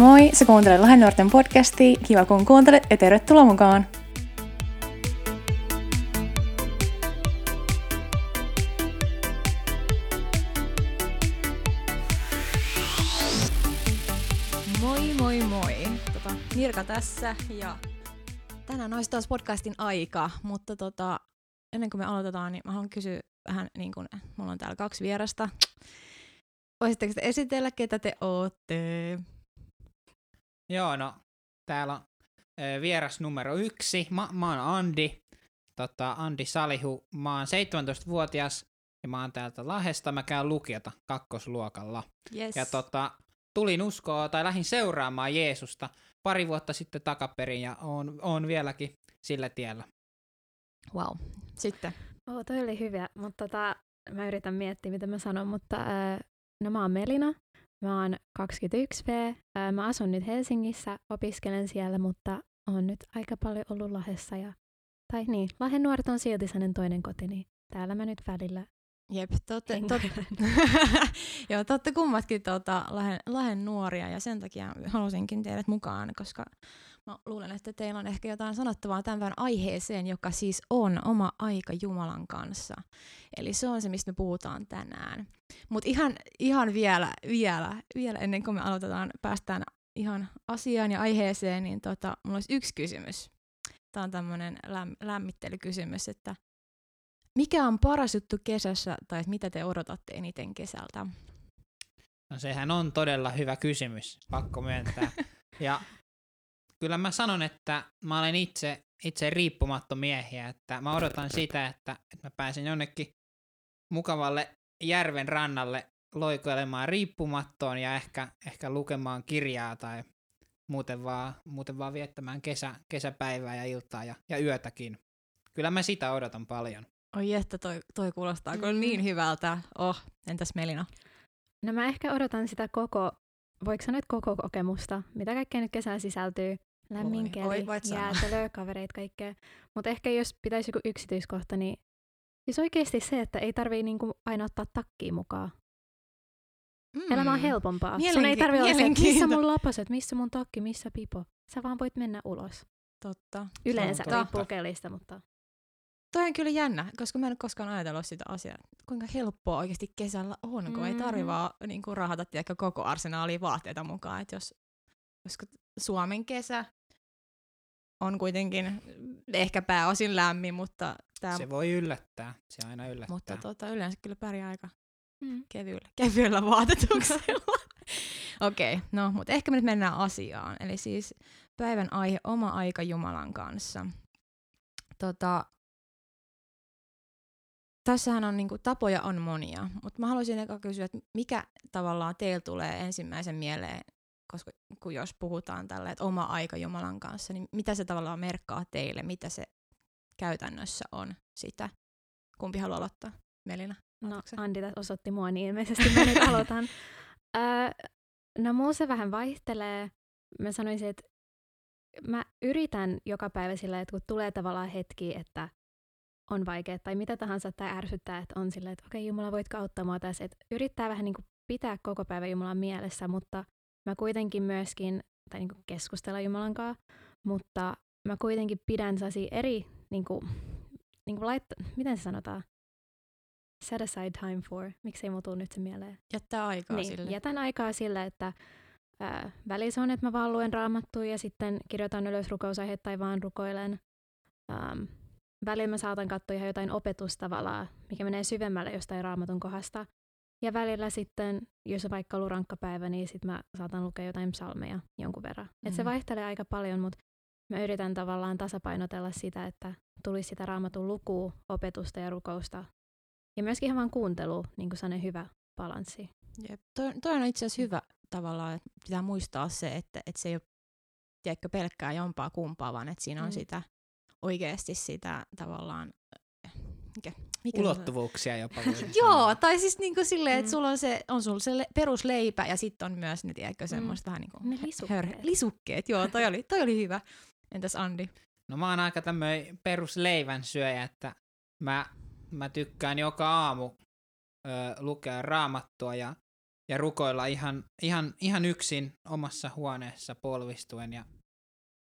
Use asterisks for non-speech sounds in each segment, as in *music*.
Moi, sä kuuntelet Lahden nuorten podcastia. Kiva kun kuuntelet ja tervetuloa mukaan. Moi moi moi. Tota, Mirka tässä ja tänään olisi taas podcastin aika, mutta tota, ennen kuin me aloitetaan, niin mä haluan kysyä vähän niin kuin, mulla on täällä kaksi vierasta. Voisitteko te esitellä, ketä te ootte? Joo, no täällä on ö, vieras numero yksi. Mä, mä oon Andi, tota, Andi Salihu. Mä oon 17-vuotias ja mä oon täältä Lahesta. Mä käyn lukiota kakkosluokalla. Yes. Ja tota, tulin uskoa tai lähdin seuraamaan Jeesusta pari vuotta sitten takaperin ja oon, oon vieläkin sillä tiellä. Wow. Sitten. Oo, toi oli hyvä, mutta tota, mä yritän miettiä, mitä mä sanon, mutta ää, no mä oon Melina, mä oon 21V, ää, mä asun nyt Helsingissä, opiskelen siellä, mutta oon nyt aika paljon ollut Lahessa ja, tai niin, Lahden nuoret on silti sellainen toinen koti, niin täällä mä nyt välillä Jep, te ootte, tot... hengailen. *laughs* Joo, te ootte kummatkin tota, Lahden, Lahden nuoria ja sen takia halusinkin teidät mukaan, koska mä luulen, että teillä on ehkä jotain sanottavaa tämän aiheeseen, joka siis on oma aika Jumalan kanssa. Eli se on se, mistä me puhutaan tänään. Mutta ihan, ihan vielä, vielä, vielä ennen kuin me aloitetaan, päästään ihan asiaan ja aiheeseen, niin tota, mulla olisi yksi kysymys. Tämä on tämmöinen läm- lämmittelykysymys, että mikä on paras juttu kesässä, tai mitä te odotatte eniten kesältä? No sehän on todella hyvä kysymys, pakko myöntää. *laughs* ja kyllä mä sanon, että mä olen itse, itse riippumatto miehiä, että mä odotan sitä, että, että mä pääsen jonnekin mukavalle järven rannalle loikoilemaan riippumattoon ja ehkä, ehkä lukemaan kirjaa tai muuten vaan, muuten vaan viettämään kesä, kesäpäivää ja iltaa ja, ja yötäkin. Kyllä mä sitä odotan paljon. Oi että toi, toi kuulostaa kyllä Mm. niin hyvältä. Oh, entäs Melina? No mä ehkä odotan sitä koko, voiko sanoa, että koko kokemusta, mitä kaikkea nyt kesään sisältyy. Lämmin keli, oi, voit sanoa. jäätelöä, kavereita, kaikkea. Mutta ehkä jos pitäisi joku yksityiskohta, niin siis oikeasti se, että ei tarvii niinku aina ottaa takkiin mukaan. Mm. Elämä on helpompaa. Sun ei Mielenki- tarvi olla se, että missä mun lapaset, missä mun takki, missä pipo. Sä vaan voit mennä ulos. Totta. Yleensä totta. riippuu kelistä, mutta Toi on kyllä jännä, koska mä en ole koskaan ajatellut sitä asiaa. Kuinka helppoa oikeasti kesällä on, kun ei tarvi vaan niin kuin rahata koko arsenaalia vaatteita mukaan. Et jos, koska Suomen kesä on kuitenkin ehkä pääosin lämmin, mutta, tää, Se voi yllättää, se aina yllättää. mutta tota, yleensä kyllä pärjää aika mm. kevyellä, *laughs* kevyellä vaatetuksella. Okei, okay, no, mutta ehkä me nyt mennään asiaan. Eli siis päivän aihe, oma aika Jumalan kanssa. Tota, tässähän on niinku, tapoja on monia, mutta mä haluaisin eka kysyä, että mikä tavallaan teillä tulee ensimmäisen mieleen, koska kun jos puhutaan tällä, että oma aika Jumalan kanssa, niin mitä se tavallaan merkkaa teille, mitä se käytännössä on sitä? Kumpi haluaa aloittaa? Melina? No? Andi osoitti mua, niin ilmeisesti mä nyt aloitan. *laughs* Öö, no mulla se vähän vaihtelee. Mä sanoisin, että mä yritän joka päivä sillä, että kun tulee tavallaan hetki, että on vaikea tai mitä tahansa tai ärsyttää, että on silleen, että okei Jumala, voitko auttaa mua tässä. Että yrittää vähän niin kuin pitää koko päivä Jumalan mielessä, mutta mä kuitenkin myöskin, tai niin kuin keskustella Jumalan kanssa, mutta mä kuitenkin pidän sellaisia eri, niin kuin, niin kuin laittaa, miten se sanotaan? Set aside time for. Miksei mulla nyt se mieleen? Jättää aikaa niin, sille. jätän aikaa sille, että ää, välissä on, että mä vaan luen raamattua ja sitten kirjoitan ylös rukousaiheet tai vaan rukoilen. Ähm, välillä mä saatan katsoa ihan jotain opetustavalaa, mikä menee syvemmälle jostain raamatun kohdasta. Ja välillä sitten, jos on vaikka ollut rankka päivä, niin sitten mä saatan lukea jotain psalmeja jonkun verran. Mm. Et se Mhm. vaihtelee aika paljon, mutta mä yritän tavallaan tasapainotella sitä, että tulisi sitä raamatun lukua, opetusta ja rukousta. Ja myöskin ihan vaan kuuntelu, niin kuin sellainen hyvä balanssi. Jep. Toi, toi on itse asiassa hyvä tavallaan, että pitää muistaa se, että, että se ei ole tiedätkö, pelkkää jompaa kumpaa, vaan että siinä on Mm. sitä oikeasti sitä tavallaan... Mikä, mikä on? Ulottuvuuksia jopa. *laughs* Joo, tai siis niinku silleen, että Mm. sulla on se, on sulla se le- perusleipä ja sitten on myös ne, tiedätkö, semmoista vähän niinku... Ne hö- lisukkeet. hör- lisukkeet, joo, toi oli, toi oli hyvä. Entäs Andi? No mä oon aika tämmöinen perusleivän syöjä, että mä, mä tykkään joka aamu ö, lukea raamattua ja ja rukoilla ihan, ihan, ihan yksin omassa huoneessa polvistuen ja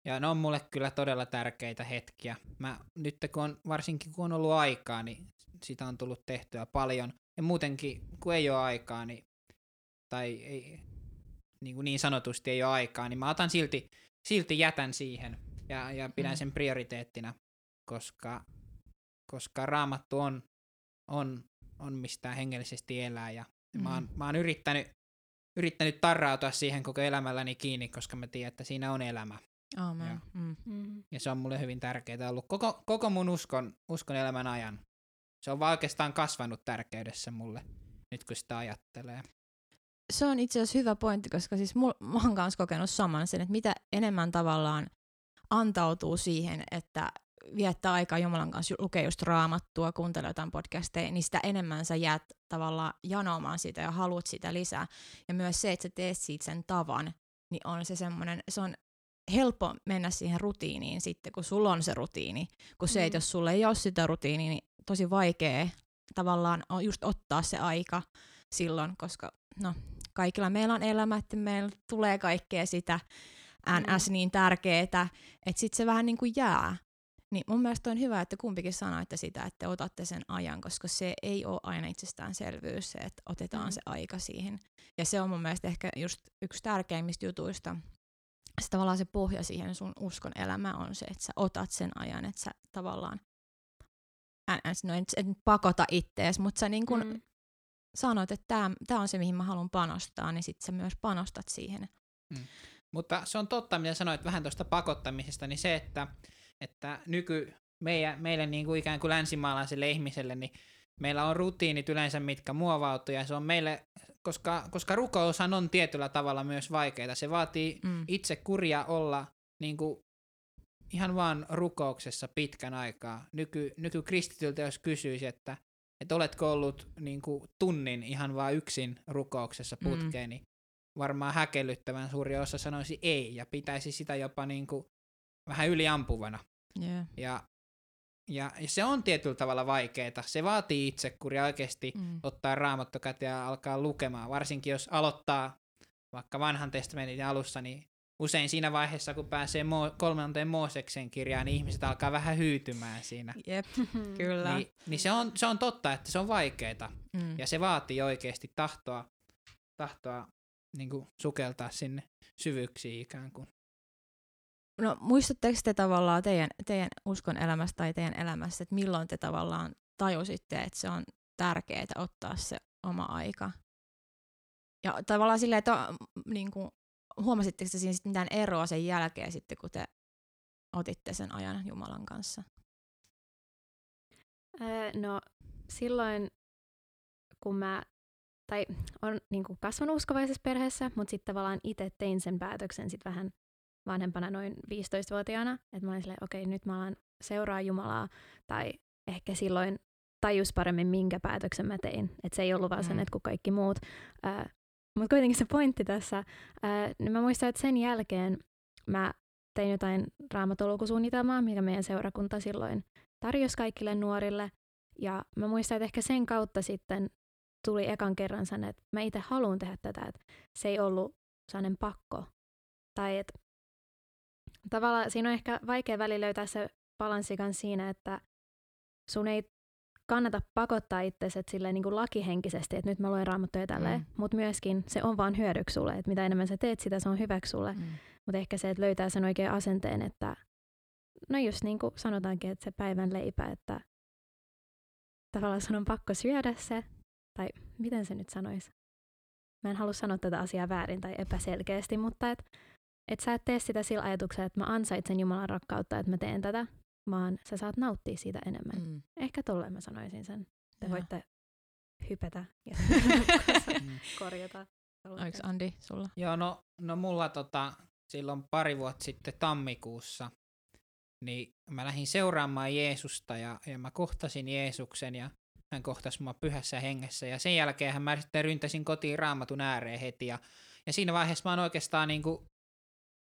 ja ne on mulle kyllä todella tärkeitä hetkiä. Mä, nyt kun on, varsinkin kun on ollut aikaa, niin sitä on tullut tehtyä paljon. Ja muutenkin, kun ei ole aikaa, niin, tai ei, niin, kuin niin sanotusti ei ole aikaa, niin mä otan silti, silti jätän siihen ja, ja pidän mm. sen prioriteettina, koska, koska raamattu on, on, on mistä hengellisesti elää ja mm. mä, oon, mä oon yrittänyt, yrittänyt tarrautua siihen koko elämälläni kiinni, koska mä tiedän, että siinä on elämä. Amen. Ja, Mm. Mm. ja se on mulle hyvin tärkeää ollut koko, koko mun uskon, uskon elämän ajan. Se on vaan oikeastaan kasvanut tärkeydessä mulle, nyt kun sitä ajattelee. Se on itse asiassa hyvä pointti, koska siis mul, mä oon kanssa kokenut saman sen, että mitä enemmän tavallaan antautuu siihen, että viettää aikaa Jumalan kanssa, lukee just raamattua, kuuntelee jotain podcasteja, niin sitä enemmän sä jäät tavallaan janoamaan sitä ja haluat sitä lisää. Ja myös se, että sä teet siitä sen tavan, niin on se semmoinen, se on helppo mennä siihen rutiiniin sitten, kun sulla on se rutiini. Kun se, Mm. että jos sulla ei ole sitä rutiiniä, niin tosi vaikea tavallaan on just ottaa se aika silloin, koska no, kaikilla meillä on elämä, että meillä tulee kaikkea sitä NS niin tärkeetä, että sitten se vähän niin kuin jää. Niin mun mielestä on hyvä, että kumpikin sanoitte sitä, että otatte sen ajan, koska se ei ole aina itsestäänselvyys se, että otetaan Mm. se aika siihen. Ja se on mun mielestä ehkä just yksi tärkeimmistä jutuista. Se tavallaan se pohja siihen sun uskon elämään on se, että sä otat sen ajan, että sä tavallaan NS, no et, et nyt pakota ittees, mutta sä niin kun Mm. sanot, että tämä on se, mihin mä haluan panostaa, niin sit sä myös panostat siihen. Mutta se on totta, mitä sanoit vähän tuosta pakottamisesta, niin se, että, että nyky meidän, meille niin kuin ikään kuin länsimaalaiselle ihmiselle, niin meillä on rutiinit yleensä, mitkä muovautuu, ja se on meille, koska, koska rukoushan on tietyllä tavalla myös vaikeaa. Se vaatii Mm. itse kuria olla niin kuin, ihan vaan rukouksessa pitkän aikaa. Nyky, nykykristityltä jos kysyisi, että, että oletko ollut niin kuin, tunnin ihan vaan yksin rukouksessa Mm. putkeen, niin varmaan häkellyttävän suuri osa sanoisi ei, ja pitäisi sitä jopa niin kuin, vähän yliampuvana. Yeah. Ja, ja, ja se on tietyllä tavalla vaikeaa. Se vaatii itsekuria oikeasti Mm. ottaa raamattu käteen ja alkaa lukemaan. Varsinkin jos aloittaa vaikka vanhan testamentin alussa, niin usein siinä vaiheessa, kun pääsee Mo- kolmanteen Mooseksen kirjaan, niin ihmiset alkaa vähän hyytymään siinä. Jep, *laughs* kyllä. Niin, niin se, on, se on totta, että se on vaikeaa. Mm. Ja se vaatii oikeasti tahtoa, tahtoa niin kuin sukeltaa sinne syvyyksiin ikään kuin. No muistatteko te tavallaan teidän, teidän uskon elämästä tai teidän elämässä, että milloin te tavallaan tajusitte, että se on tärkeää ottaa se oma aika? Ja tavallaan silleen, että niin kuin, huomasitteko te siinä mitään eroa sen jälkeen sitten, kun te otitte sen ajan Jumalan kanssa? Öö, no silloin, kun mä, tai on niin kuin kasvanut uskovaisessa perheessä, mutta sitten tavallaan itse tein sen päätöksen sitten vähän vanhempana, noin 15-vuotiaana, että mä olin silleen, okei, nyt mä alan seuraa Jumalaa, tai ehkä silloin tajus paremmin, minkä päätöksen mä tein. Että se ei ollut vaan sen, Mm. että kuin kaikki muut. Äh, mutta kuitenkin se pointti tässä, äh, niin mä muistan, että sen jälkeen mä tein jotain raamatulukusuunnitelmaa, mikä meidän seurakunta silloin tarjosi kaikille nuorille. Ja mä muistan, että ehkä sen kautta sitten tuli ekan kerran sen, että mä itse haluan tehdä tätä, että se ei ollut sellainen pakko. Tai että tavallaan siinä on ehkä vaikea väli löytää se balanssi kanssa siinä, että sun ei kannata pakottaa itsesi että silleen niin kuin lakihenkisesti, että nyt mä luen raamattuja tälleen, Mm. mutta myöskin se on vaan hyödyksi sulle, että mitä enemmän sä teet sitä, se on hyväksi sulle. Mm. Mutta ehkä se, että löytää sen oikean asenteen, että no just niin kuin sanotaankin, että se päivän leipä, että tavallaan sun on pakko syödä se, tai miten se nyt sanoisi? Mä en halua sanoa tätä asiaa väärin tai epäselkeästi, mutta et, et sä et tee sitä sillä ajatuksella, että mä ansaitsen Jumalan rakkautta, että mä teen tätä, vaan sä saat nauttia siitä enemmän. Mm. Ehkä tolleen mä sanoisin sen. Te Joo. voitte hypätä ja *laughs* Mm. korjata. Oliko Andi sulla? Joo, no, no mulla tota, silloin pari vuotta sitten tammikuussa, niin mä lähdin seuraamaan Jeesusta ja, ja mä kohtasin Jeesuksen ja hän kohtasi mua pyhässä hengessä. Ja sen jälkeen mä sitten ryntäsin kotiin raamatun ääreen heti. Ja, ja siinä vaiheessa mä oon oikeastaan niin kuin,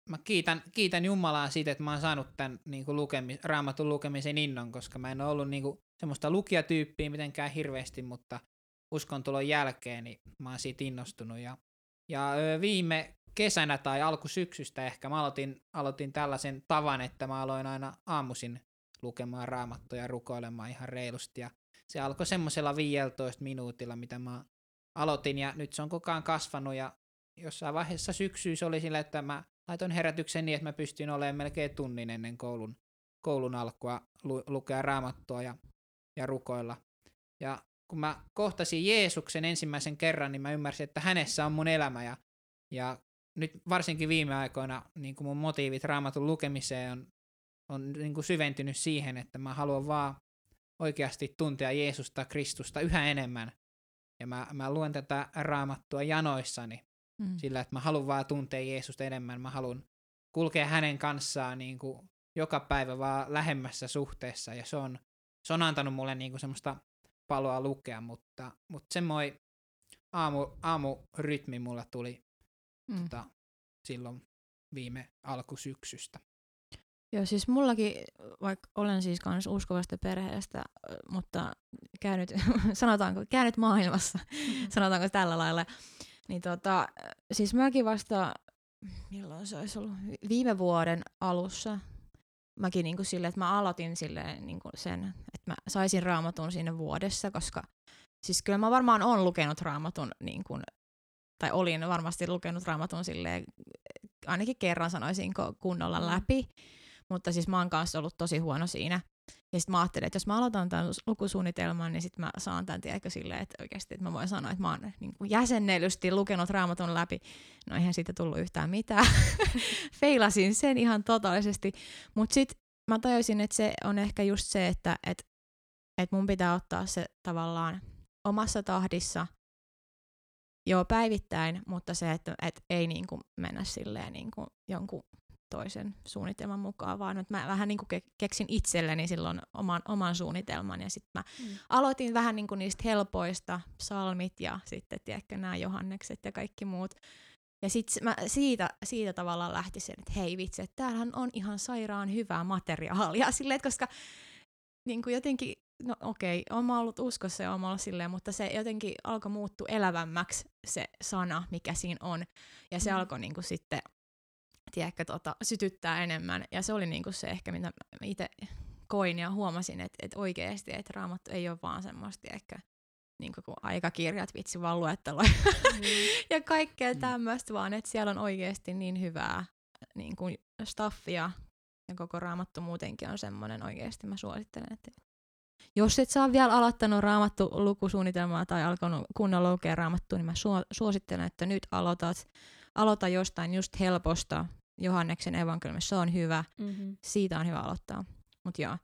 mä kiitän, kiitän Jumalaa siitä, että mä oon saanut tämän niin kuin lukemi, raamatun lukemisen innon, koska mä en ole ollut niin kuin, semmoista lukijatyyppiä mitenkään hirveästi, mutta uskontulon jälkeen, niin mä oon siitä innostunut. Ja, ja viime kesänä tai alkusyksystä ehkä mä aloitin, aloitin tällaisen tavan, että mä aloin aina aamuisin lukemaan raamattuja ja rukoilemaan ihan reilusti. Ja se alkoi semmoisella 15 minuutilla, mitä mä aloitin ja nyt se on koko ajan kasvanut ja jossain vaiheessa syksyys oli sillä, että mä laitoin herätyksen niin, että mä pystyin olemaan melkein tunnin ennen koulun, koulun alkua lu, lukea raamattua ja, ja rukoilla. Ja kun mä kohtasin Jeesuksen ensimmäisen kerran, niin mä ymmärsin, että hänessä on mun elämä ja, ja nyt varsinkin viime aikoina niin kuin mun motiivit raamatun lukemiseen on, on niin kuin syventynyt siihen, että mä haluan vaan oikeasti tuntea Jeesusta, Kristusta yhä enemmän. Ja mä, mä luen tätä raamattua janoissani mm. sillä, että mä haluan vaan tuntea Jeesusta enemmän. Mä haluan kulkea hänen kanssaan niin kuin joka päivä vaan lähemmässä suhteessa. Ja se on, se on antanut mulle niin kuin semmoista paloa lukea, mutta, mutta semmoinen aamu, aamurytmi mulla tuli mm. tota, silloin viime alkusyksystä. Joo, siis mullakin, vaikka olen siis kans uskovasta perheestä, mutta käynyt, *laughs* sanotaanko, käynyt maailmassa, mm-hmm. sanotaanko tällä lailla, niin tota, siis mäkin vasta, milloin se olisi ollut, viime vuoden alussa, mäkin niinku silleen, että mä aloitin silleen niinku sen, että mä saisin raamatun siinä vuodessa, koska siis kyllä mä varmaan on lukenut raamatun niin kuin, tai olin varmasti lukenut raamatun silleen, ainakin kerran sanoisin kunnolla mm. läpi, mutta siis mä oon kanssa ollut tosi huono siinä. Ja sitten mä ajattelin, että jos mä aloitan tämän lukusuunnitelman, niin sitten mä saan tämän tiedäkö silleen, että oikeasti että mä voin sanoa, että mä oon niin kuin jäsennellysti lukenut raamatun läpi. No eihän siitä tullut yhtään mitään. *laughs* Feilasin sen ihan totaalisesti. Mutta sitten mä tajusin, että se on ehkä just se, että et, et mun pitää ottaa se tavallaan omassa tahdissa, joo päivittäin, mutta se, että et ei niin kuin mennä silleen niin kuin jonkun toisen suunnitelman mukaan, vaan että mä vähän niin kuin keksin itselleni silloin oman, oman suunnitelman ja sitten mä mm. aloitin vähän niin kuin niistä helpoista psalmit ja sitten tiedätkö nämä Johannekset ja kaikki muut. Ja sitten mä siitä, siitä tavallaan lähti sen, että hei vitsi, että täällähän on ihan sairaan hyvää materiaalia, *laughs* silleen, koska niin kuin jotenkin, no okei, okay, olen ollut uskossa ja olen ollut silleen, mutta se jotenkin alkoi muuttua elävämmäksi se sana, mikä siinä on. Ja se mm. alkoi niin kuin sitten tiedätkö, tota, sytyttää enemmän. Ja se oli niinku se ehkä, mitä itse koin ja huomasin, että et oikeasti, että raamattu ei ole vaan semmoista ehkä niin kuin aikakirjat, vitsi vaan luetteloja mm. *laughs* ja kaikkea mm. tämmöistä, vaan että siellä on oikeasti niin hyvää niin kuin staffia ja koko raamattu muutenkin on semmoinen oikeasti, mä suosittelen, että jos et saa vielä aloittanut raamattu lukusuunnitelmaa tai alkanut kunnolla lukea raamattua, niin mä suosittelen, että nyt aloitat, aloita jostain just helposta, Johanneksen evankeliumissa, se on hyvä. Mm-hmm. Siitä on hyvä aloittaa. Mut joo.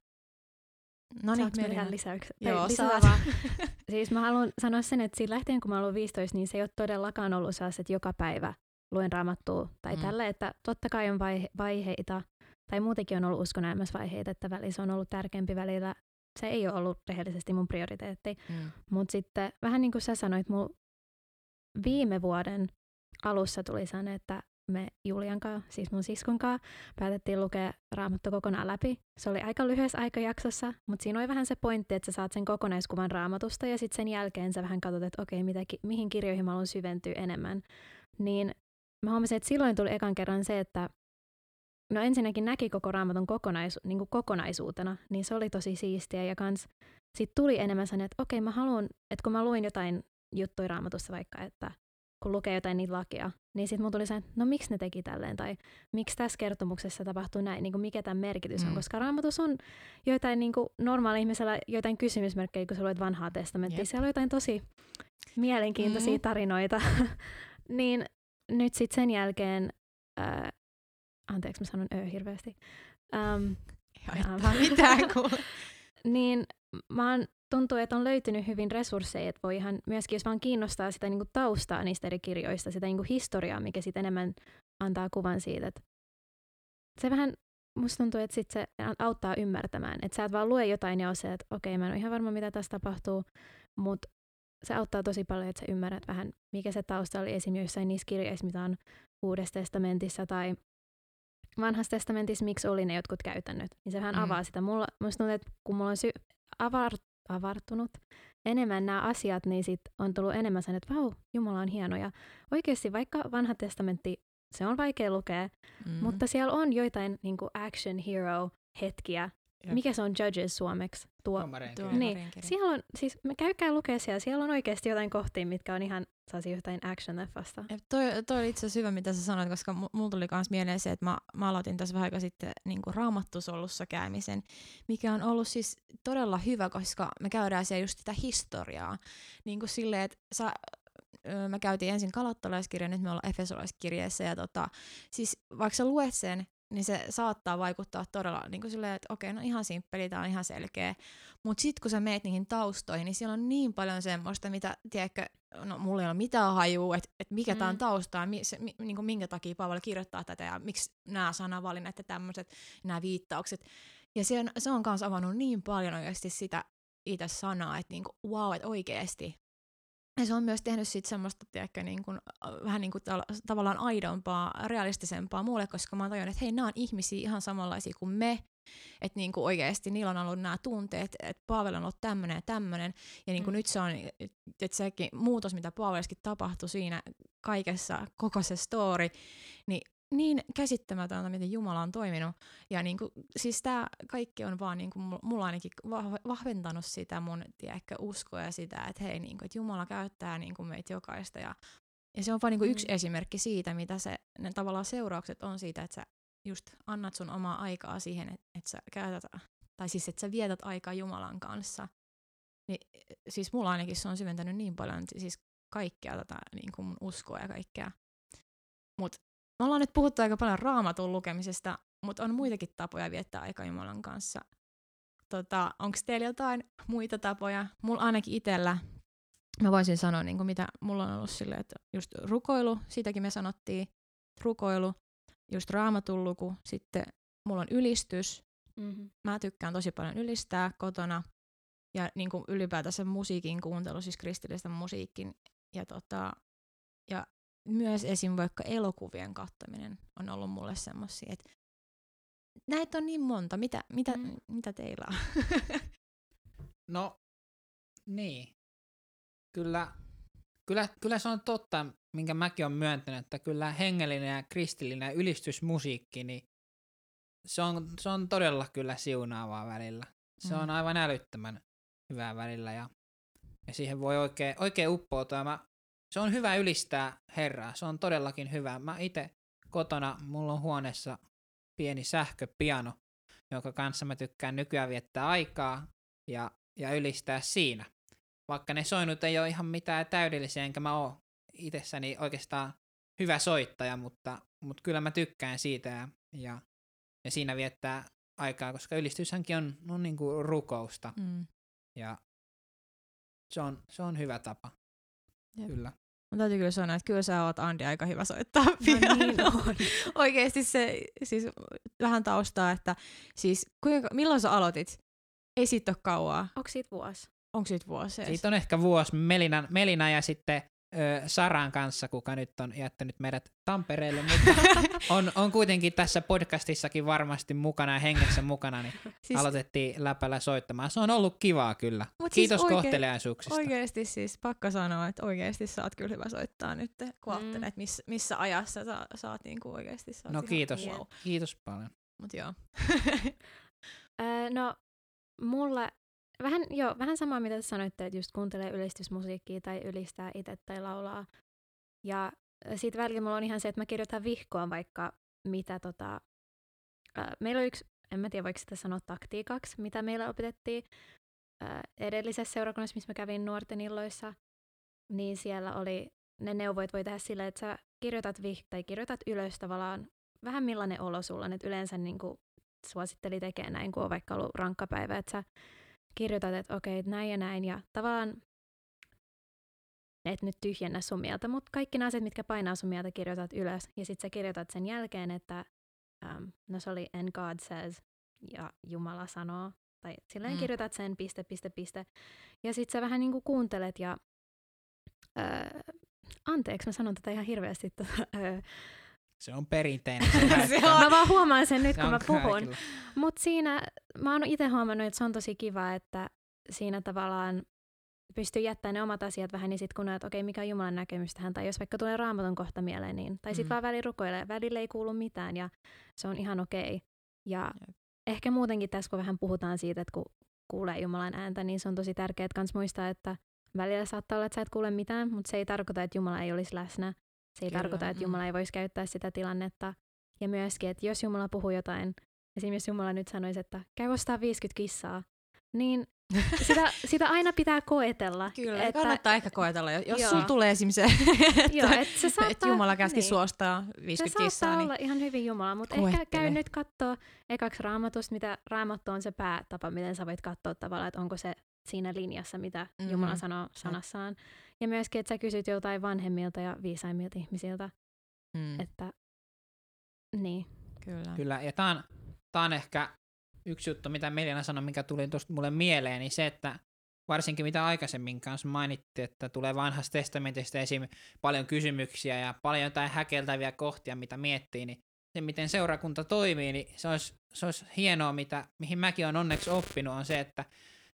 No niin, tehdä lisäyksen? Joo, saa. *laughs* siis mä haluan sanoa sen, että siitä lähtien kun mä olen 15, niin se ei ole todellakaan ollut sellaista, että joka päivä luen raamattua tai mm. tälle, että totta kai on vaihe- vaiheita, tai muutenkin on ollut uskon vaiheita, että välissä on ollut tärkeämpi välillä. Se ei ole ollut rehellisesti mun prioriteetti. Mm. Mutta sitten vähän niin kuin sä sanoit, mun viime vuoden alussa tuli sanoa, että me Julian kanssa, siis mun siskon kanssa, päätettiin lukea raamattu kokonaan läpi. Se oli aika lyhyessä aikajaksossa, mutta siinä oli vähän se pointti, että sä saat sen kokonaiskuvan raamatusta ja sitten sen jälkeen sä vähän katsot, että okei, mitä, mihin kirjoihin mä haluan syventyä enemmän. Niin mä huomasin, että silloin tuli ekan kerran se, että no ensinnäkin näki koko raamatun kokonaisu- niin kuin kokonaisuutena, niin se oli tosi siistiä ja kans sitten tuli enemmän sen, että okei, mä haluan, että kun mä luin jotain juttuja raamatussa vaikka, että kun lukee jotain niitä lakia, niin sitten mun tuli se, että no miksi ne teki tälleen, tai miksi tässä kertomuksessa tapahtuu näin, niin kuin mikä tämän merkitys on, mm. koska raamatus on joitain niin kuin normaali ihmisellä joitain kysymysmerkkejä, kun sä luet vanhaa testamenttia, yep. siellä on jotain tosi mielenkiintoisia mm. tarinoita, *laughs* niin nyt sitten sen jälkeen, äh, anteeksi mä sanon ö hirveästi, um, ei mitään *laughs* niin mä oon tuntuu, että on löytynyt hyvin resursseja, että voi ihan myöskin, jos vaan kiinnostaa sitä niin kuin taustaa niistä eri kirjoista, sitä niin kuin historiaa, mikä sitten enemmän antaa kuvan siitä, että se vähän, musta tuntuu, että sit se auttaa ymmärtämään, että sä et vaan lue jotain ja se, että okei, mä en ole ihan varma, mitä tässä tapahtuu, mutta se auttaa tosi paljon, että sä ymmärrät vähän, mikä se tausta oli esimerkiksi joissain niissä kirjoissa, mitä on Uudessa testamentissa tai Vanhassa testamentissa, miksi oli ne jotkut käytännöt, niin se vähän mm. avaa sitä. Mulla, musta tuntuu, että kun mulla on sy- avar, avartunut enemmän nämä asiat, niin sit on tullut enemmän sen, että vau, Jumala on hieno. Ja oikeasti vaikka vanha testamentti, se on vaikea lukea, Mm. mutta siellä on joitain niin kuin action hero hetkiä. Jep. Mikä se on Judges suomeksi? Tuo, Tuo- kirja. Niin, kirja. siellä on, siis me käykää lukea siellä, siellä on oikeasti jotain kohtia, mitkä on ihan sellaisia jotain action-leffasta. Ja Toi, toi oli itse asiassa hyvä, mitä sä sanoit, koska mu- mulla tuli myös mieleen se, että mä, mä aloitin tässä vähän aikaa sitten niin raamattusolussa käymisen, mikä on ollut siis todella hyvä, koska me käydään siellä just sitä historiaa. Niin kuin silleen, että sä, me käytiin ensin kalattolaiskirja, nyt me ollaan efesolaiskirjeessä, ja tota, siis vaikka sä luet sen, niin se saattaa vaikuttaa todella niin kuin silleen, että okei, no ihan simppeli, tää on ihan selkeä. Mutta sitten kun sä meet niihin taustoihin, niin siellä on niin paljon semmoista, mitä, tiedätkö, no mulla ei ole mitään hajua, että et mikä mm. tämä on taustaa, mi, se, mi, niin minkä takia Paavali kirjoittaa tätä ja miksi nämä sanavalinnat ja tämmöiset, nämä viittaukset. Ja se on, se on kanssa avannut niin paljon oikeasti sitä itse sanaa, että niinku, wow, että oikeasti. Ja se on myös tehnyt sit semmoista, tiedätkö, niin kuin, vähän niin kuin tal- tavallaan aidompaa, realistisempaa mulle, koska mä oon tajunnut, että hei, nämä on ihmisiä ihan samanlaisia kuin me, että niin kuin oikeasti niillä on ollut nämä tunteet, että Paavel on ollut tämmöinen ja tämmöinen, ja niin kuin Mm. nyt se on, että sekin muutos, mitä Paaveliskin tapahtui siinä kaikessa, koko se story, niin niin käsittämätöntä, miten Jumala on toiminut. Ja niin kuin, siis tämä kaikki on vaan, niin kuin, mulla ainakin vah- vahventanut sitä mun tiedätkö, uskoa ja sitä, että hei, niin kuin, että Jumala käyttää niin kuin meitä jokaista. Ja, ja se on vaan niin kuin yksi Mm. esimerkki siitä, mitä se, ne tavallaan seuraukset on siitä, että sä just annat sun omaa aikaa siihen, että, että sä käytät, tai siis että sä vietät aikaa Jumalan kanssa. Niin, siis mulla ainakin se on syventänyt niin paljon siis kaikkea tätä niin kuin mun uskoa ja kaikkea. Mutta me ollaan nyt puhuttu aika paljon raamatun lukemisesta, mutta on muitakin tapoja viettää aikaa Jumalan kanssa. Tota, Onko teillä jotain muita tapoja? Mulla ainakin itsellä, mä voisin sanoa, niin kuin mitä mulla on ollut silleen, että just rukoilu, sitäkin me sanottiin, rukoilu, just raamatun luku, sitten mulla on ylistys, Mm-hmm. mä tykkään tosi paljon ylistää kotona ja niin kuin ylipäätänsä musiikin kuuntelu, siis kristillistä musiikin. Ja, tota, ja myös esim. vaikka elokuvien kattaminen on ollut mulle semmosia, että näitä on niin monta. Mitä, mitä, Mm. mm. mitä teillä on? *laughs* No, niin. Kyllä, kyllä, kyllä se on totta, minkä mäkin olen myöntänyt, että kyllä hengellinen ja kristillinen ylistysmusiikki, niin se on, se on todella kyllä siunaavaa välillä. Se Mm. on aivan älyttömän hyvää välillä ja, ja siihen voi oikein, oikein uppoutua. Mä, se on hyvä ylistää Herraa, se on todellakin hyvä. Mä itse kotona, mulla on huoneessa pieni sähköpiano, jonka kanssa mä tykkään nykyään viettää aikaa ja, ja ylistää siinä. Vaikka ne soinut ei ole ihan mitään täydellisiä, enkä mä oo itsessäni oikeastaan hyvä soittaja, mutta, mutta kyllä mä tykkään siitä ja, ja, ja siinä viettää aikaa, koska ylistysänkin on, on niin kuin rukousta Mm. ja se on, se on hyvä tapa. Jep. Kyllä. Mun täytyy kyllä sanoa, että kyllä sä oot Andi aika hyvä soittaa No niin pianoa. on. *laughs* Oikeesti se, siis vähän taustaa, että siis kuinka, milloin sä aloitit? Ei siitä ole kauaa. Onko siitä vuosi? Onko siitä vuosi edes? Siitä on ehkä vuosi Melina, Melina ja sitten ö, Saran kanssa, kuka nyt on jättänyt meidät Tampereelle, mutta *laughs* on, on kuitenkin tässä podcastissakin varmasti mukana ja hengessä mukana, niin *laughs* siis aloitettiin läpällä soittamaan. Se on ollut kivaa kyllä. Mut siis Kiitos oikein- kohteliaisuuksista. Oikeesti siis pakko sanoa, että oikeesti sä oot kyllä hyvä soittaa nyt, kun Mm. ajattelee, että miss, missä ajassa sä, sä oot niinku oikeesti. Sä oot No kiitos. Wow. Kiitos paljon. Mut joo. *laughs* Öö, no, mulle vähän, joo, vähän samaa, mitä te sanoitte, että just kuuntelee ylistysmusiikkia tai ylistää itse tai laulaa. Ja siitä välillä mulla on ihan se, että mä kirjoitan vihkoon vaikka mitä tota... Öö, meillä on yksi, en mä tiedä voiko sitä sanoa taktiikaksi, mitä meillä opetettiin öö, edellisessä seurakunnassa, missä mä kävin nuorten illoissa. Niin siellä oli ne neuvoit voi tehdä silleen, että sä kirjoitat vih tai kirjoitat ylös tavallaan vähän millainen olo sulla on. Et yleensä niin kuin suositteli tekemään näin, kun on vaikka ollut rankka päivä, että sä kirjoitat, että okei, okay, näin ja näin, ja tavallaan et nyt tyhjennä sun mieltä, mutta kaikki nämä asiat, mitkä painaa sun mieltä, kirjoitat ylös, ja sitten sä kirjoitat sen jälkeen, että um, no se oli and God says, ja Jumala sanoo, tai silleen Mm. mm. kirjoitat sen piste, piste, piste, ja sitten sä vähän niin kuin kuuntelet, ja öö, anteeksi, mä sanon tätä ihan hirveästi, tota, öö, Se on perinteinen. *laughs* Se Se on- mä vaan huomaan sen nyt, Se kun mä puhun. Mutta siinä, mä oon itse huomannut, että se on tosi kiva, että siinä tavallaan pystyy jättämään ne omat asiat vähän, niin sitten kun näet, okei, okay, mikä on Jumalan näkemys tähän, tai jos vaikka tulee raamatun kohta mieleen, niin, tai sitten Mm. vaan välillä rukoilee, välillä ei kuulu mitään, ja se on ihan okei. Okay. Ja Jep. ehkä muutenkin tässä, kun vähän puhutaan siitä, että kun kuulee Jumalan ääntä, niin se on tosi tärkeää myös muistaa, että välillä saattaa olla, että sä et kuule mitään, mutta se ei tarkoita, että Jumala ei olisi läsnä. Se ei Kyllä, tarkoita, että mm. Jumala ei voisi käyttää sitä tilannetta. Ja myöskin, että jos Jumala puhuu jotain, esimerkiksi jos Jumala nyt sanoisi, että käy ostaa 50 kissaa, niin *laughs* sitä, sitä aina pitää koetella. Kyllä, että, kannattaa ehkä koetella, jos Joo. sulla tulee esimerkiksi se, *laughs* että, Joo, että se saattaa, että Jumala käski niin. suostaa Se 50 saattaa kissaa, niin olla ihan hyvin Jumala, mutta ehkä koettele. käy nyt katsoa ekaksi raamatusta, mitä raamattu on se päätapa, miten sä voit katsoa tavallaan, että onko se siinä linjassa, mitä mm-hmm. Jumala sanoo sanassaan. Ja myöskin, että sä kysyt joltain vanhemmilta ja viisaimmilta ihmisiltä, mm, että niin. kyllä. Kyllä, ja tämä on, tää on ehkä yksi juttu, mitä Melina sanoi, mikä tuli tuosta mulle mieleen, niin se, että varsinkin mitä aikaisemmin kanssa mainittiin, että tulee vanhasta testamentista esim. paljon kysymyksiä ja paljon jotain häkeltäviä kohtia, mitä miettii, niin se, miten seurakunta toimii, niin se olisi, se olisi hienoa, mitä, mihin mäkin olen onneksi oppinut, on se, että,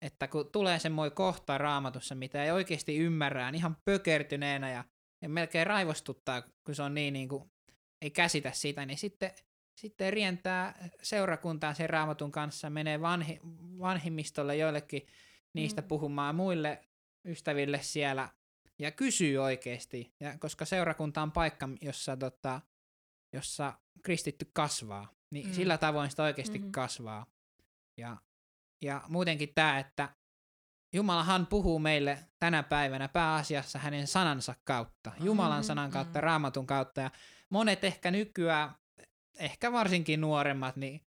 että kun tulee semmoinen kohta raamatussa, mitä ei oikeasti ymmärrä, ihan pökertyneenä ja, ja melkein raivostuttaa, kun se on niin, niin kuin, ei käsitä sitä, niin sitten, sitten rientää seurakuntaan sen raamatun kanssa, menee vanhi, vanhimmistolle joillekin niistä Mm. puhumaan muille ystäville siellä ja kysyy oikeasti, ja koska seurakunta on paikka, jossa, tota, jossa kristitty kasvaa, niin mm. Sillä tavoin sitä oikeasti Mhm. mm-hmm. kasvaa. Ja, ja muutenkin tämä, että Jumalahan puhuu meille tänä päivänä pääasiassa hänen sanansa kautta, Jumalan Mhm, sanan kautta, mm. raamatun kautta, ja monet ehkä nykyään, ehkä varsinkin nuoremmat, niin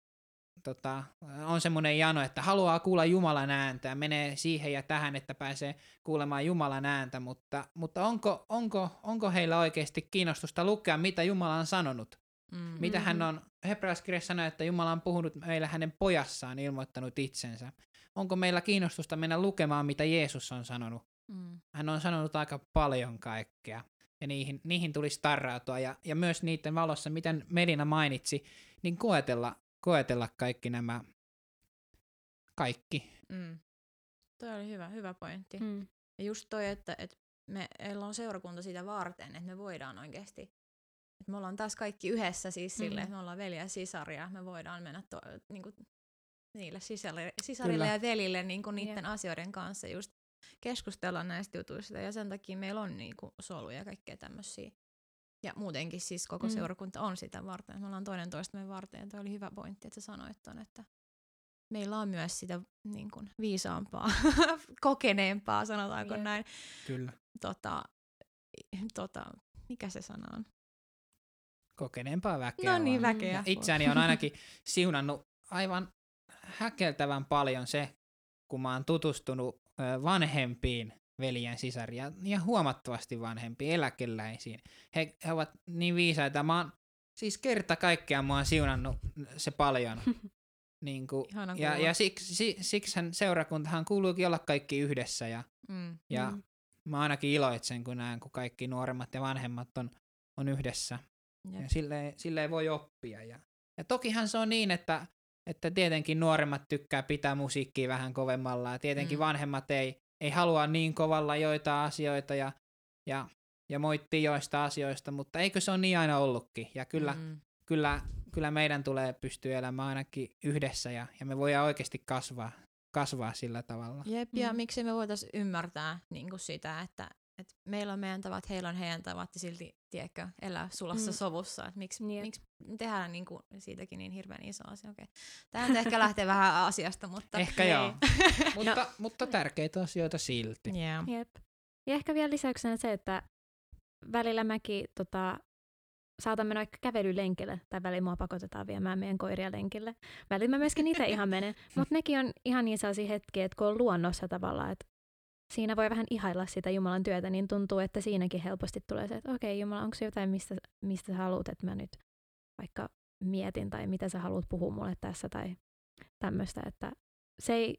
tota, on semmoinen jano, että haluaa kuulla Jumalan ääntä ja menee siihen ja tähän, että pääsee kuulemaan Jumalan ääntä, mutta, mutta onko, onko, onko heillä oikeasti kiinnostusta lukea, mitä Jumala on sanonut? Mm. Mitä hän Mhm. on, hebrealaiskirjassa sanoo, että Jumala on puhunut meille hänen pojassaan ilmoittanut itsensä. Onko meillä kiinnostusta mennä lukemaan, mitä Jeesus on sanonut? Mm. Hän on sanonut aika paljon kaikkea, ja niihin, niihin tulisi tarrautua, ja, ja myös niiden valossa, miten Melina mainitsi, niin koetella, koetella kaikki nämä, kaikki. Mm. Toi oli hyvä, hyvä pointti. Mm. Ja just toi, että, että me, meillä on seurakunta sitä varten, että me voidaan oikeasti, että me ollaan taas kaikki yhdessä siis Mhm. silleen, että me ollaan veliä ja sisaria, me voidaan mennä to, niin kuin, niille sisarille, sisarille Kyllä. ja velille niin kuin niiden Jep. asioiden kanssa just keskustella näistä jutuista ja sen takia meillä on niin kuin soluja ja kaikkea tämmöisiä. Ja muutenkin siis koko Mm. mm. seurakunta on sitä varten. Me ollaan toinen toistamme varten ja toi oli hyvä pointti, että sä sanoit ton, että meillä on myös sitä niin kuin, viisaampaa, *laughs* kokeneempaa, sanotaanko Jep. näin, Kyllä. tota, tota, mikä se sana on? Kokeneempaa väkeä No niin, vaan. väkeä. Itseäni on ainakin *laughs* siunannut aivan häkeltävän paljon se, kun mä oon tutustunut vanhempiin veljen sisaria ja huomattavasti vanhempiin eläkeläisiin. He, he ovat niin viisaita. Mä oon, siis kerta kaikkiaan mä oon siunannut se paljon. *laughs* niin kuin, ja, ja siksi, si, siksihän seurakuntahan kuuluukin olla kaikki yhdessä ja, Mm. ja Mm. mä ainakin iloitsen, kun näen, kun kaikki nuoremmat ja vanhemmat on, on yhdessä. Jep. Ja silleen, silleen voi oppia. Ja, ja tokihan se on niin, että, että tietenkin nuoremmat tykkää pitää musiikkia vähän kovemmalla ja tietenkin Mm. mm. vanhemmat ei, ei halua niin kovalla joita asioita ja, ja, ja moittii joista asioista, mutta eikö se ole niin aina ollutkin? Ja kyllä, mm. Mm. kyllä, kyllä meidän tulee pystyä elämään ainakin yhdessä ja, ja me voidaan oikeasti kasvaa, kasvaa sillä tavalla. Jep, ja Mm. miksi me voitaisiin ymmärtää niin kuin sitä, että, että meillä on meidän tavat, heillä on heidän tavat ja silti, tiedätkö, elää sulassa Mm. sovussa. Että miksi, Jep. miksi tehdään niin kuin siitäkin niin hirveän iso asia. Okay. Tämä nyt ehkä lähtee *laughs* vähän asiasta, mutta... Ehkä Ei. joo, *laughs* mutta, mutta tärkeitä asioita silti. yeah. Jep. Ja ehkä vielä lisäyksenä se, että välillä mäkin tota, saatan mennä vaikka kävelylenkille, tai välillä mua pakotetaan viemään meidän koiria lenkille. Välillä mä myöskin itse ihan menen, *laughs* mutta nekin on ihan niin sellaisia hetkiä, että kun on luonnossa tavallaan, että siinä voi vähän ihailla sitä Jumalan työtä, niin tuntuu, että siinäkin helposti tulee se, että okei Jumala, onko se jotain, mistä, mistä sä haluat, että mä nyt vaikka mietin, tai mitä sä haluat puhua mulle tässä, tai tämmöistä, että se ei,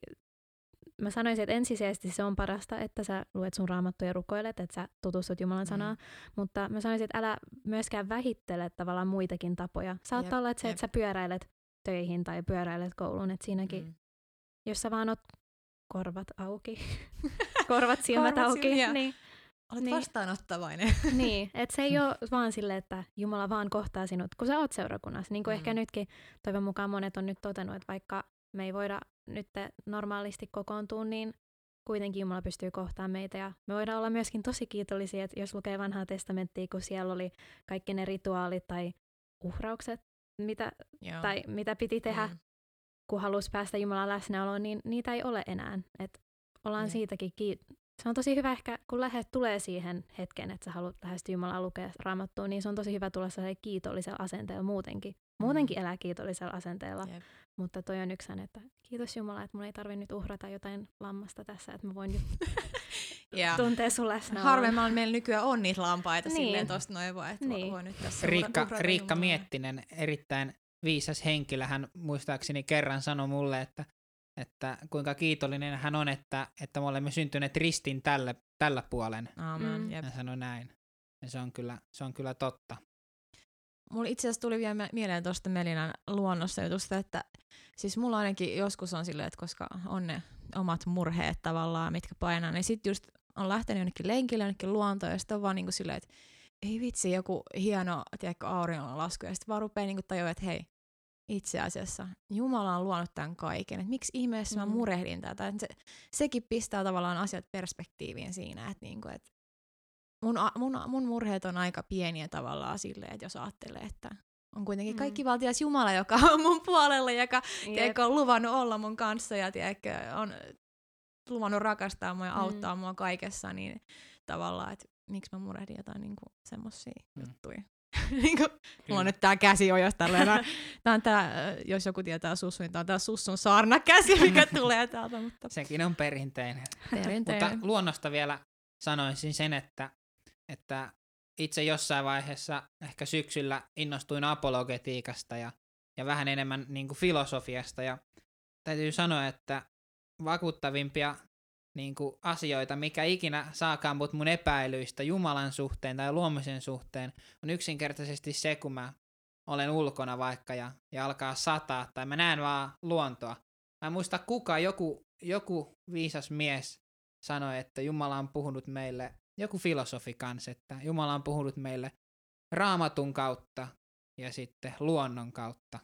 mä sanoisin, että ensisijaisesti se on parasta, että sä luet sun raamattuja ja rukoilet, että sä tutustut Jumalan Mm. sanaan, mutta mä sanoisin, että älä myöskään vähittele tavallaan muitakin tapoja. Saattaa Jep, olla, että se, jep. että sä pyöräilet töihin tai pyöräilet kouluun, että siinäkin, Mm. jos sä vaan oot korvat auki. *laughs* korvat silmät Korvat auki. silmiä. Niin, Olet Niin. vastaanottavainen. *laughs* *laughs* niin, että se ei ole vaan silleen, että Jumala vaan kohtaa sinut, kun sä oot seurakunnassa. Niin kuin Mm. ehkä nytkin, toivon mukaan monet on nyt totenut, että vaikka me ei voida nyt normaalisti kokoontua, niin kuitenkin Jumala pystyy kohtaamaan meitä. Ja me voidaan olla myöskin tosi kiitollisia, että jos lukee vanhaa testamenttia, kun siellä oli kaikki ne rituaalit tai uhraukset, mitä, Joo. tai mitä piti tehdä, Mm. Kun halusi päästä Jumalan läsnäoloon, niin niitä ei ole enää. Et ollaan Jep. siitäkin kiit- Se on tosi hyvä ehkä, kun lähet tulee siihen hetkeen, että sä haluat lähestyä Jumalaa lukea raamattua, niin se on tosi hyvä tulla sellaisella kiitollisella asenteella muutenkin. Muutenkin elää kiitollisella asenteella, Jep. mutta toi on yksi että kiitos Jumala, että mun ei tarvitse nyt uhrata jotain lammasta tässä, että mä voin nyt *laughs* Ja tuntea sun läsnäolon. harvemmalla meillä nykyään on niitä lampaita Niin. silleen tosta noin voi, että Niin. niin. voi nyt tässä Riikka, Riikka. Miettinen, erittäin viisas henkilö, hän muistaakseni kerran sanoi mulle, että, että kuinka kiitollinen hän on, että, että me olemme syntyneet ristin tälle, tällä puolen. Aamen, Mm. Hän sanoi näin. Ja se on kyllä, se on kyllä totta. Mulla itse asiassa tuli vielä mie- mieleen tuosta Melinan luonnossa jutusta, että siis mulla ainakin joskus on silleen, että koska on ne omat murheet tavallaan, mitkä painaa, niin sitten just on lähtenyt jonnekin lenkille, jonnekin luontoon, ja sitten on vaan niinku silleen, että ei vitsi, joku hieno, tiedätkö, auringonlasku, ja sitten vaan rupeaa niinku tajua, että hei, itse asiassa Jumala on luonut tämän kaiken, että miksi ihmeessä mä Mm. murehdin tätä, että se, sekin pistää tavallaan asiat perspektiiviin siinä, että niinku, et mun, a- mun, mun murheet on aika pieniä tavallaan silleen, että jos ajattelee, että on kuitenkin Mm. kaikki valtias Jumala, joka *laughs* on mun puolella, joka tiedätkö, on luvannut olla mun kanssa ja tiedätkö, on luvannut rakastaa mua ja Mm. auttaa mua kaikessa, niin tavallaan, että miksi mä murehdin jotain niinku semmosia Mm. juttuja. *laughs* niinku, mulla on nyt tää käsi ojos tälleen. Tää, on *laughs* tää, jos joku tietää sussu, niin tää on tää sussun saarnakäsi, mikä *laughs* tulee täältä, mutta Sekin on perinteinen. perinteinen. Mutta luonnosta vielä sanoisin sen, että, että itse jossain vaiheessa ehkä syksyllä innostuin apologetiikasta ja, ja vähän enemmän niin kuin filosofiasta. Ja täytyy sanoa, että vakuuttavimpia niin kuin asioita, mikä ikinä saakaan mut mun epäilyistä Jumalan suhteen tai luomisen suhteen, on yksinkertaisesti se, kun mä olen ulkona vaikka ja, ja alkaa sataa tai mä näen vaan luontoa. Mä en muista kuka, joku, joku viisas mies sanoi, että Jumala on puhunut meille, joku filosofi kanssa, että Jumala on puhunut meille raamatun kautta ja sitten luonnon kautta.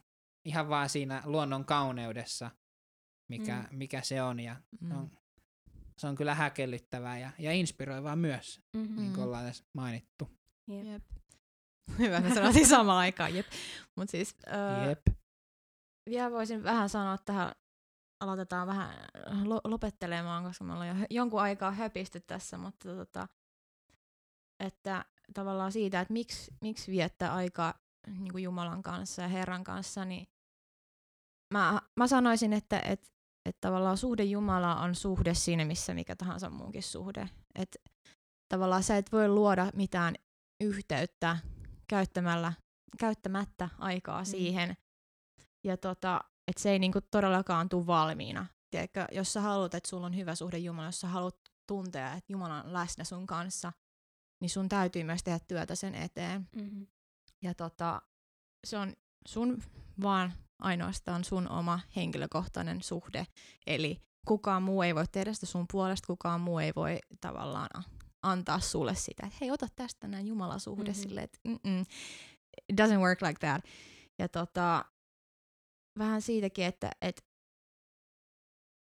Ihan vaan siinä luonnon kauneudessa, mikä, mm. mikä se on. Ja Mm. on, se on kyllä häkellyttävää ja, ja inspiroivaa myös, Mm-hmm. niin kuin ollaan tässä mainittu. Jep. Jep. *laughs* Hyvä, mä sanoisin samaan aikaan, jep. Mut siis, öö, Jep. vielä voisin vähän sanoa tähän, aloitetaan vähän lo- lopettelemaan, koska me ollaan jo jonkun aikaa höpisty tässä, mutta tota, että tavallaan siitä, että miksi, miksi viettää aikaa niin kuin Jumalan kanssa ja Herran kanssa, niin mä, mä sanoisin, että et, et tavallaan suhde Jumalaa on suhde siinä, missä mikä tahansa muukin suhde. Et tavallaan sä et voi luoda mitään yhteyttä käyttämällä, käyttämättä aikaa Mm. siihen. Ja tota, että se ei niinku todellakaan tule valmiina. Tiedätkö, jos sä haluat, että sulla on hyvä suhde Jumalaan, jos sä haluat tuntea, että Jumala on läsnä sun kanssa, niin sun täytyy myös tehdä työtä sen eteen. Mm-hmm. Ja tota, se on sun vaan ainoastaan sun oma henkilökohtainen suhde. Eli kukaan muu ei voi tehdä sitä sun puolesta, kukaan muu ei voi tavallaan antaa sulle sitä, että hei, ota tästä näin Jumalasuhde Mhm. mm-hmm. silleen, että it doesn't work like that. Ja tota, vähän siitäkin, että et,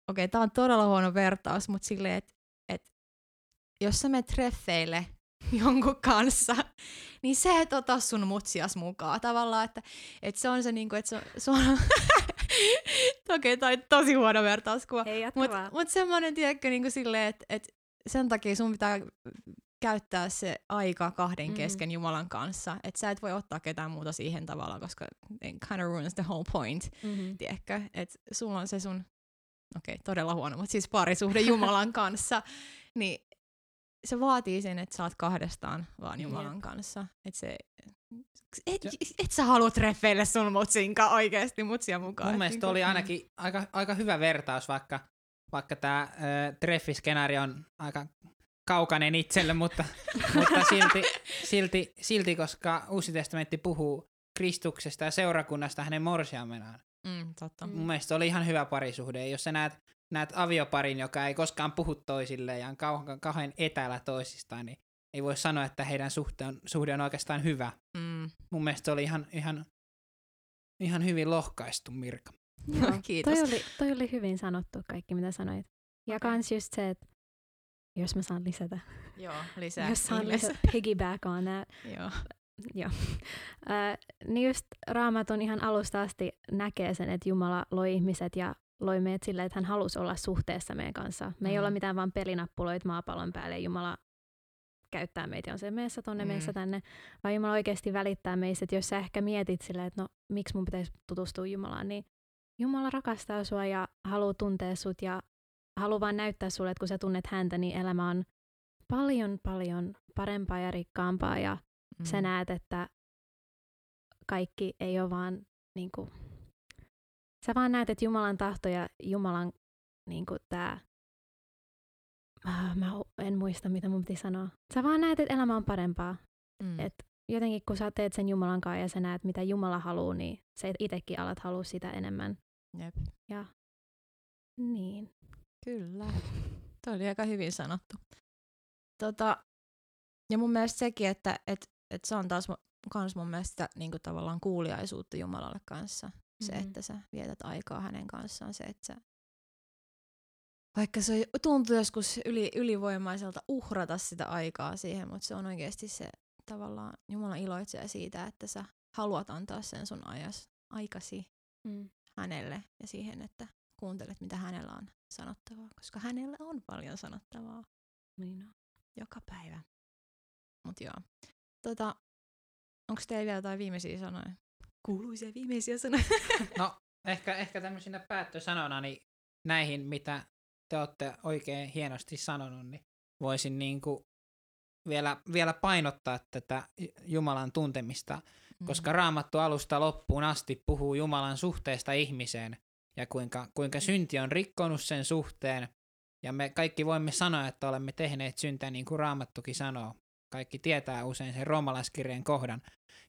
okei, okay, tää on todella huono vertaus, mutta silleen, että et, jos sä menet treffeille *laughs* jonkun kanssa, niin se et ota sun mutsias mukaan. Tavallaan, että, että se on se niinku, että se se on *laughs* okei, okay, on tosi huono vertauskuva. Mutta vaan. mut semmoinen, tiedätkö, niinku silleen, että et sen takia sun pitää käyttää se aika kahden Mm. kesken Jumalan kanssa. Että sä et voi ottaa ketään muuta siihen tavallaan, koska it kind of ruins the whole point, Mm-hmm. tiedätkö? Että sulla on se sun, okei, okay, todella huono, mutta siis parisuhde Jumalan *laughs* kanssa, niin se vaatii sen, että sä oot kahdestaan vaan Jumalan Jep. kanssa. Että se, et, et sä halua treffeille sun mutsinkaan oikeesti mutsia mukaan. Mun Et mielestä oli ainakin aika, aika hyvä vertaus, vaikka, vaikka tämä äh, treffiskenaario on aika kaukainen itselle, mutta, *laughs* mutta silti, silti, silti, koska Uusi testamentti puhuu Kristuksesta ja seurakunnasta hänen morsiamenaan. Mm, totta. Mun mielestä oli ihan hyvä parisuhde. Jos sä näet näet avioparin, joka ei koskaan puhu toisilleen ja on kauhean, kauhean etäällä toisistaan, niin ei voi sanoa, että heidän suhde on, suhde on oikeastaan hyvä. Mm. Mun mielestä se oli ihan, ihan, ihan hyvin lohkaistu, Mirka. Joo, Kiitos. Toi oli, toi oli hyvin sanottu kaikki, mitä sanoit. Ja Okei. kans just se, että jos mä saan lisätä, Joo, *laughs* lisää. jos saan lisätä piggyback on that, Joo. *laughs* Joo. Äh, niin just Raamatun ihan alusta asti näkee sen, että Jumala loi ihmiset ja loi meidät sille, että hän halusi olla suhteessa meidän kanssa. Me ei Mm. olla mitään vaan pelinappuloita maapallon päälle ja Jumala käyttää meitä on se meessä tonne, Mm. mm. meessä tänne, vaan Jumala oikeasti välittää meistä, että jos sä ehkä mietit silleen, että no miksi mun pitäisi tutustua Jumalaan, niin Jumala rakastaa sua ja haluaa tuntea sut ja haluaa vaan näyttää sulle, että kun sä tunnet häntä, niin elämä on paljon, paljon parempaa ja rikkaampaa ja Mm. sä näet, että kaikki ei ole vaan niin kuin, sä vaan näet, että Jumalan tahto ja Jumalan niin kuin tää, ah, mä en muista mitä mun piti sanoa. Sä vaan näet, että elämä on parempaa. Mm. Et jotenkin kun sä teet sen Jumalan kanssa ja sä näet, mitä Jumala haluaa, niin sä itsekin alat halua sitä enemmän. Jep. Ja niin. Kyllä. Toi oli aika hyvin sanottu. Tota, ja mun mielestä sekin, että et, et se on taas mu- kans mun mielestä sitä, niinku tavallaan kuuliaisuutta Jumalalle kanssa. Se, Mhm. että sä vietät aikaa hänen kanssaan. Se, että sä, vaikka se tuntuu joskus yli, ylivoimaiselta uhrata sitä aikaa siihen, mutta se on oikeasti se tavallaan Jumala iloitsee siitä, että sä haluat antaa sen sun ajas, aikasi Mm. hänelle ja siihen, että kuuntelet, mitä hänellä on sanottavaa, koska hänellä on paljon sanottavaa Niin on. joka päivä. Mut joo. Tota, onko teillä vielä jotain viimeisiä sanoja? Kuuluisia viimeisiä sanoja. *laughs* No, ehkä, ehkä tämmöisenä päättösanona niin näihin, mitä te olette oikein hienosti sanonut, niin voisin niinku vielä, vielä painottaa tätä Jumalan tuntemista, koska raamattu alusta loppuun asti puhuu Jumalan suhteesta ihmiseen ja kuinka, kuinka synti on rikkonut sen suhteen. Ja me kaikki voimme sanoa, että olemme tehneet syntää niin kuin raamattukin sanoo. Kaikki tietää usein sen roomalaiskirjeen kohdan.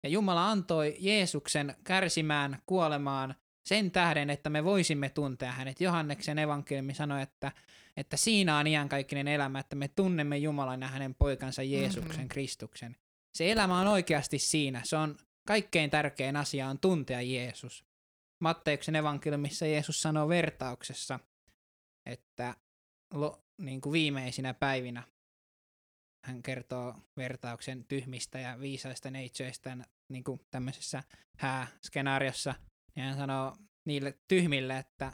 Ja Jumala antoi Jeesuksen kärsimään, kuolemaan sen tähden, että me voisimme tuntea hänet. Johanneksen evankeliumi sanoi, että, että siinä on iankaikkinen elämä, että me tunnemme Jumalan ja hänen poikansa Jeesuksen Mhm. Kristuksen. Se elämä on oikeasti siinä. Se on kaikkein tärkein asia on tuntea Jeesus. Matteuksen evankeliumissa Jeesus sanoo vertauksessa, että lo, niin kuin viimeisinä päivinä hän kertoo vertauksen tyhmistä ja viisaista neitsyistä niin kuin tämmöisessä hääskenaariossa. Ja hän sanoo niille tyhmille, että,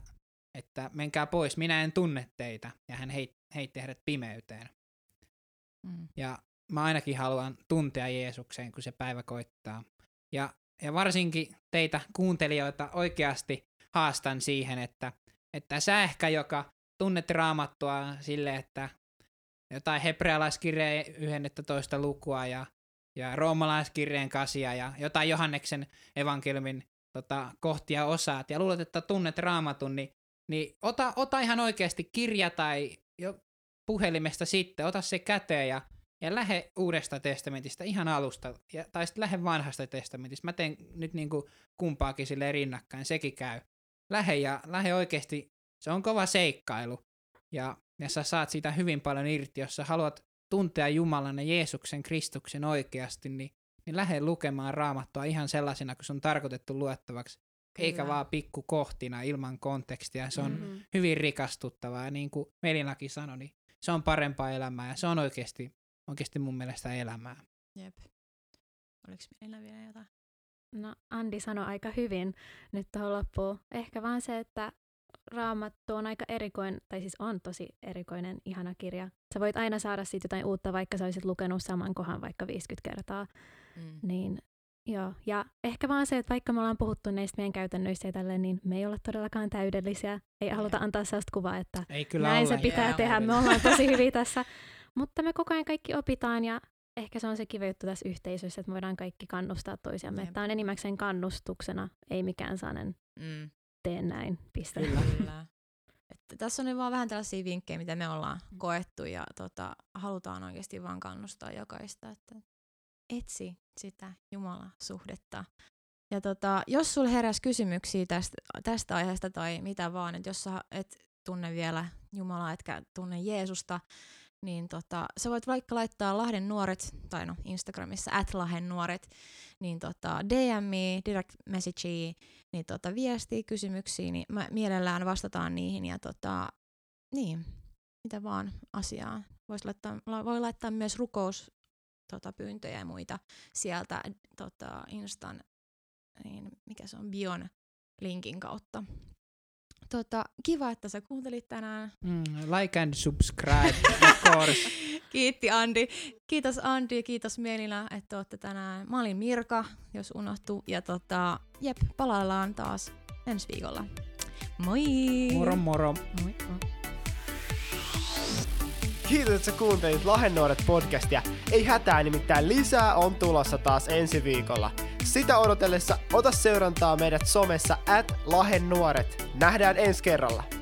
että menkää pois, minä en tunne teitä. Ja hän heit, heitti heidät pimeyteen. Mm. Ja mä ainakin haluan tuntea Jeesukseen, kun se päivä koittaa. Ja, ja varsinkin teitä kuuntelijoita oikeasti haastan siihen, että, että sä ehkä, joka tunnet raamattua sille, että jotain hebrealaiskirjeen 11 lukua ja, ja roomalaiskirjeen kasia ja jotain Johanneksen evankeliumin tota, kohtia osaat ja luulet, että tunnet raamatun, niin, niin ota, ota ihan oikeasti kirja tai jo puhelimesta sitten, ota se käteen ja, ja lähde uudesta testamentista ihan alusta, ja, tai sitten lähde vanhasta testamentista. Mä teen nyt niin kuin kumpaakin sille rinnakkain, sekin käy. Lähde ja lähde oikeasti, se on kova seikkailu. Ja, ja sä saat siitä hyvin paljon irti, jos sä haluat tuntea Jumalan ja Jeesuksen Kristuksen oikeasti, niin, niin lähde lukemaan raamattua ihan sellaisena, kun se on tarkoitettu luettavaksi, eikä Kyllä. vaan pikkukohtina ilman kontekstia. Se on Mhm. Mm-hmm. hyvin rikastuttavaa, ja niin kuin Melinakin sanoi, niin se on parempaa elämää, ja se on oikeasti, oikeasti mun mielestä elämää. Jep. Oliko meillä vielä jotain? No Andi sanoi aika hyvin nyt tuohon loppuun. Ehkä vaan se, että Raamattu on aika erikoinen, tai siis on tosi erikoinen, ihana kirja. Sä voit aina saada siitä jotain uutta, vaikka sä olisit lukenut saman kohan vaikka 50 kertaa. Mm. Niin, joo. Ja ehkä vaan se, että vaikka me ollaan puhuttu näistä meidän käytännöistä ja tälleen, niin me ei olla todellakaan täydellisiä. Ei haluta antaa sellaista kuvaa, että Ei kyllä näin se pitää jää tehdä. Me ollaan tosi hyviä *laughs* tässä. Mutta me koko ajan kaikki opitaan ja ehkä se on se kiva juttu tässä yhteisössä, että me voidaan kaikki kannustaa toisiamme. Tämä on enimmäkseen kannustuksena, ei mikään sellainen Mm. Tee näin, piste. Kyllä. Kyllä. Että tässä on nyt vaan vähän tällaisia vinkkejä, mitä me ollaan koettu ja tota, halutaan oikeasti vaan kannustaa jokaista, että etsi sitä Jumalan suhdetta. Ja tota, jos sulla heräsi kysymyksiä tästä, tästä aiheesta tai mitä vaan, että jos sä, et tunne vielä Jumalaa, etkä tunne Jeesusta, niin tota, sä voit vaikka laittaa Lahden nuoret, tai no Instagramissa, at Lahden nuoret, niin tota, DMi, direct messagei, niin tota, viestiä, kysymyksiä, niin mä mielellään vastataan niihin ja tota, niin, mitä vaan asiaa. Vois laittaa, voi laittaa myös rukous tota, pyyntöjä ja muita sieltä tota, Instan, niin mikä se on, Bion linkin kautta. Tota, kiva, että sä kuuntelit tänään. Mm, like and subscribe, of course. *laughs* Kiitti Andi. Kiitos Andi ja kiitos Mielina, että olette tänään. Mä olin Mirka, jos unohtuu. Ja tota, jep, palaillaan taas ensi viikolla. Moi! Moro moro. Moi. Kiitos, että sä kuuntelit Lahennuoret podcastia. Ei hätää, nimittäin lisää on tulossa taas ensi viikolla. Sitä odotellessa ota seurantaa meidät somessa at Lahennuoret. Nähdään ensi kerralla.